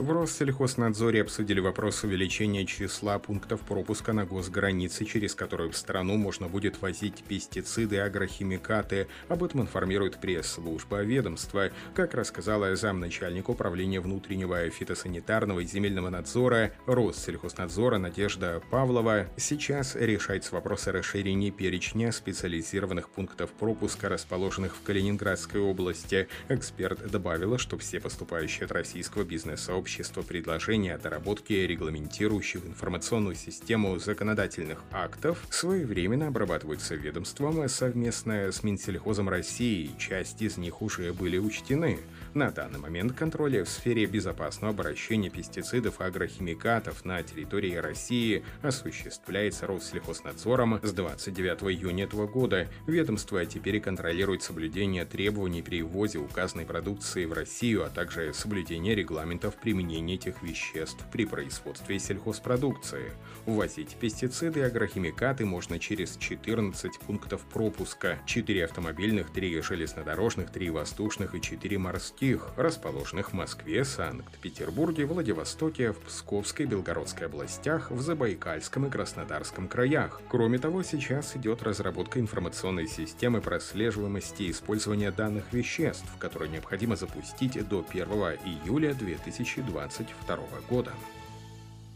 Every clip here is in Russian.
В Россельхознадзоре обсудили вопрос увеличения числа пунктов пропуска на госгранице, через которую в страну можно будет возить пестициды, агрохимикаты. Об этом информирует пресс-служба ведомства. Как рассказала замначальник управления внутреннего фитосанитарного и земельного надзора Россельхознадзора Надежда Павлова, сейчас решается вопрос о расширении перечня специализированных пунктов пропуска, расположенных в Калининградской области. Эксперт добавила, что все поступающие от российского бизнес-сообщества общества предложения о доработке регламентирующих информационную систему законодательных актов своевременно обрабатываются ведомством совместно с Минсельхозом России, часть из них уже были учтены. На данный момент контроль в сфере безопасного обращения пестицидов и агрохимикатов на территории России осуществляется Россельхознадзором с 29 июня этого года. Ведомство теперь контролирует соблюдение требований при ввозе указанной продукции в Россию, а также соблюдение регламентов применения применения этих веществ при производстве сельхозпродукции. Увозить пестициды и агрохимикаты можно через 14 пунктов пропуска, 4 автомобильных, 3 железнодорожных, 3 воздушных и 4 морских, расположенных в Москве, Санкт-Петербурге, Владивостоке, в Псковской, Белгородской областях, в Забайкальском и Краснодарском краях. Кроме того, сейчас идет разработка информационной системы прослеживаемости использования данных веществ, которые необходимо запустить до 1 июля 2020 2022 года.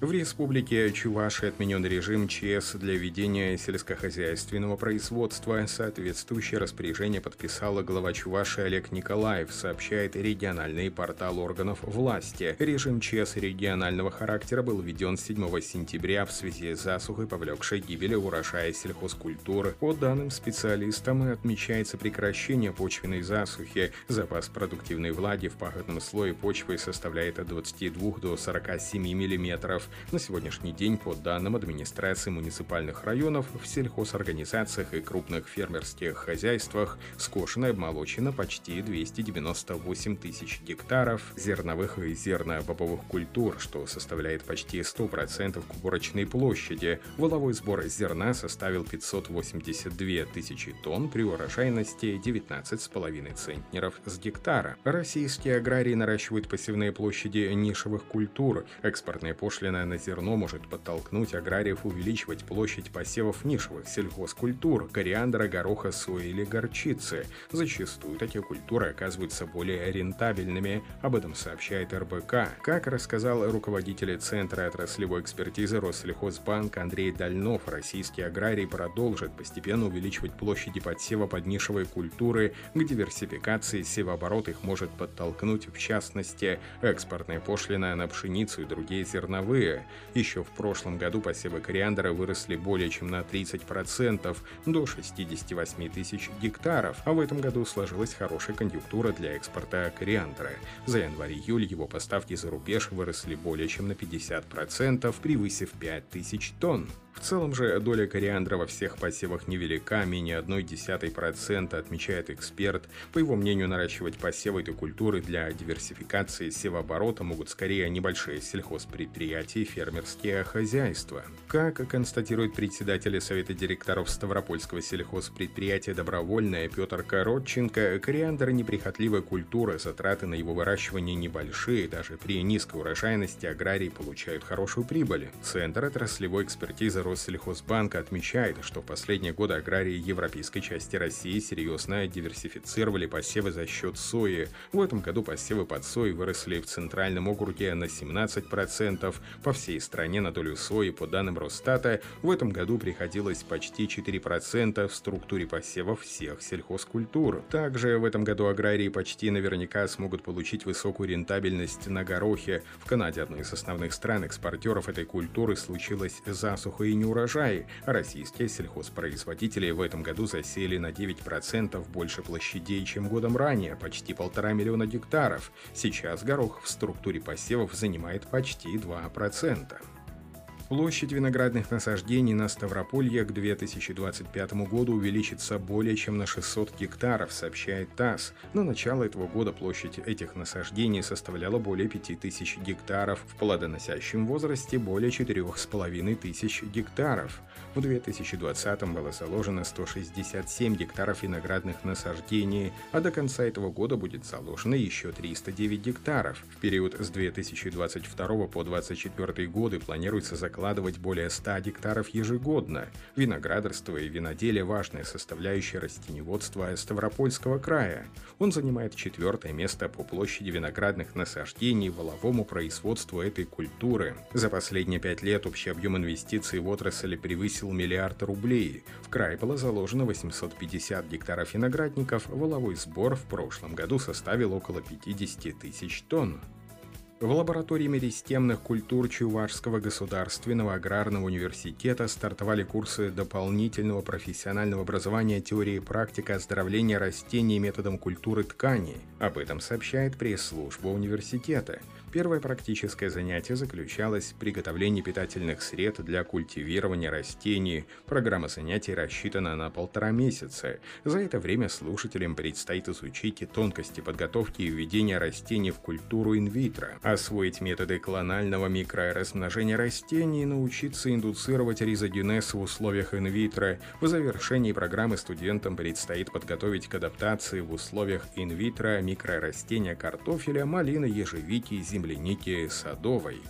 В Республике Чувашия отменен режим ЧС для ведения сельскохозяйственного производства. Соответствующее распоряжение подписала глава Чувашии Олег Николаев, сообщает региональный портал органов власти. Режим ЧС регионального характера был введен 7 сентября в связи с засухой, повлекшей гибели урожая сельхозкультуры. По данным специалистам, отмечается прекращение почвенной засухи. Запас продуктивной влаги в пахотном слое почвы составляет от 22 до 47 миллиметров. На сегодняшний день, по данным администрации муниципальных районов, в сельхозорганизациях и крупных фермерских хозяйствах скошено и обмолочено почти 298 тысяч гектаров зерновых и зернобобовых культур, что составляет почти 100% к площади. Воловой сбор зерна составил 582 тысячи тонн при урожайности 19,5 центнеров с гектара. Российские аграрии наращивают посевные площади нишевых культур. Экспортные пошлины Цена на зерно может подтолкнуть аграриев увеличивать площадь посевов нишевых сельхозкультур – кориандра, гороха, сои или горчицы. Зачастую такие культуры оказываются более рентабельными, об этом сообщает РБК. Как рассказал руководитель Центра отраслевой экспертизы Россельхозбанк Андрей Дальнов, российские аграрии продолжат постепенно увеличивать площади подсева под нишевые культуры, к диверсификации севооборот их может подтолкнуть, в частности, экспортная пошлина на пшеницу и другие зерновые впервые. Еще в прошлом году посевы кориандра выросли более чем на 30%, до 68 тысяч гектаров, а в этом году сложилась хорошая конъюнктура для экспорта кориандра. За январь-июль его поставки за рубеж выросли более чем на 50%, превысив 5 тысяч тонн. В целом же доля кориандра во всех посевах невелика, менее 0,1%, отмечает эксперт. По его мнению, наращивать посевы этой культуры для диверсификации севооборота могут скорее небольшие сельхозпредприятия и фермерские хозяйства. Как констатирует председатель Совета директоров Ставропольского сельхозпредприятия «Добровольное» Петр Коротченко, кориандр – неприхотливая культура, затраты на его выращивание небольшие, даже при низкой урожайности аграрии получают хорошую прибыль. Центр отраслевой экспертизы Россельхозбанка отмечает, что в последние годы аграрии европейской части России серьезно диверсифицировали посевы за счет сои. В этом году посевы под сои выросли в центральном округе на 17%, по всей стране на долю сои, по данным Росстата, в этом году приходилось почти 4% в структуре посевов всех сельхозкультур. Также в этом году аграрии почти наверняка смогут получить высокую рентабельность на горохе. В Канаде, одной из основных стран-экспортеров этой культуры, случилась засуха и и неурожаи. Российские сельхозпроизводители в этом году засели на 9% больше площадей, чем годом ранее, почти полтора миллиона гектаров. Сейчас горох в структуре посевов занимает почти 2%. Площадь виноградных насаждений на Ставрополье к 2025 году увеличится более чем на 600 гектаров, сообщает ТАСС. На начало этого года площадь этих насаждений составляла более 5000 гектаров, в плодоносящем возрасте более 4500 тысяч гектаров. В 2020 было заложено 167 гектаров виноградных насаждений, а до конца этого года будет заложено еще 309 гектаров. В период с 2022 по 2024 годы планируется закладывать закладывать более 100 гектаров ежегодно. Виноградарство и виноделие – важная составляющая растеневодства Ставропольского края. Он занимает четвертое место по площади виноградных насаждений воловому производству этой культуры. За последние пять лет общий объем инвестиций в отрасль превысил миллиард рублей. В край было заложено 850 гектаров виноградников, воловой сбор в прошлом году составил около 50 тысяч тонн. В лаборатории меристемных культур Чувашского государственного аграрного университета стартовали курсы дополнительного профессионального образования теории и практика оздоровления растений методом культуры тканей. Об этом сообщает пресс-служба университета. Первое практическое занятие заключалось в приготовлении питательных сред для культивирования растений. Программа занятий рассчитана на полтора месяца. За это время слушателям предстоит изучить тонкости подготовки и введения растений в культуру инвитро, освоить методы клонального микроразмножения растений научиться индуцировать ризогенез в условиях инвитро. В завершении программы студентам предстоит подготовить к адаптации в условиях инвитро микрорастения картофеля, малины, ежевики, земли земляники Садовой.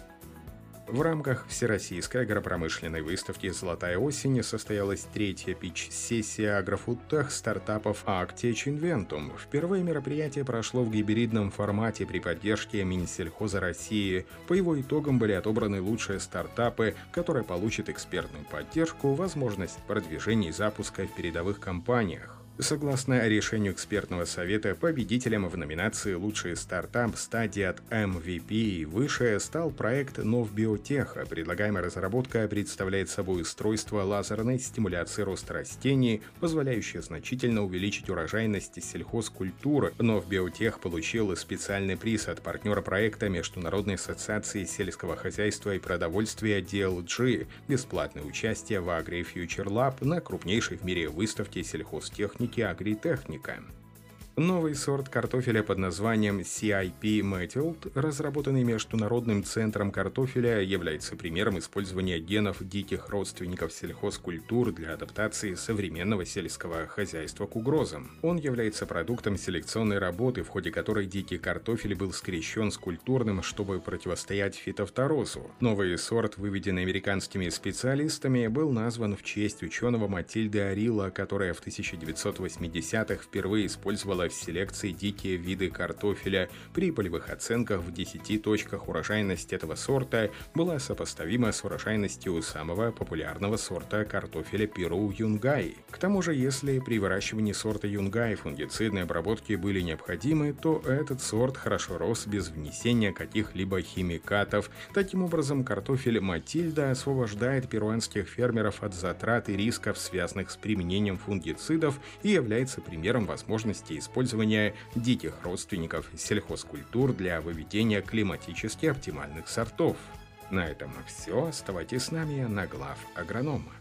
В рамках Всероссийской агропромышленной выставки «Золотая осень» состоялась третья пич-сессия агрофудтех стартапов «Актеч Инвентум». Впервые мероприятие прошло в гибридном формате при поддержке Минсельхоза России. По его итогам были отобраны лучшие стартапы, которые получат экспертную поддержку, возможность продвижения и запуска в передовых компаниях. Согласно решению экспертного совета, победителем в номинации «Лучший стартап» стадии от MVP и выше стал проект Новбиотех. Предлагаемая разработка представляет собой устройство лазерной стимуляции роста растений, позволяющее значительно увеличить урожайность сельхозкультуры. Новбиотех получил специальный приз от партнера проекта Международной ассоциации сельского хозяйства и продовольствия DLG, бесплатное участие в AgriFuture Lab на крупнейшей в мире выставке сельхозтехники техники агритехника. Новый сорт картофеля под названием CIP Methyld, разработанный Международным центром картофеля, является примером использования генов диких родственников сельхозкультур для адаптации современного сельского хозяйства к угрозам. Он является продуктом селекционной работы, в ходе которой дикий картофель был скрещен с культурным, чтобы противостоять фитофторозу. Новый сорт, выведенный американскими специалистами, был назван в честь ученого Матильды Арила, которая в 1980-х впервые использовала в селекции дикие виды картофеля. При полевых оценках в 10 точках урожайность этого сорта была сопоставима с урожайностью самого популярного сорта картофеля Перу Юнгай. К тому же, если при выращивании сорта Юнгай фунгицидные обработки были необходимы, то этот сорт хорошо рос без внесения каких-либо химикатов. Таким образом, картофель Матильда освобождает перуанских фермеров от затрат и рисков, связанных с применением фунгицидов, и является примером возможности использования использования диких родственников сельхозкультур для выведения климатически оптимальных сортов. На этом все. Оставайтесь с нами на глав агронома.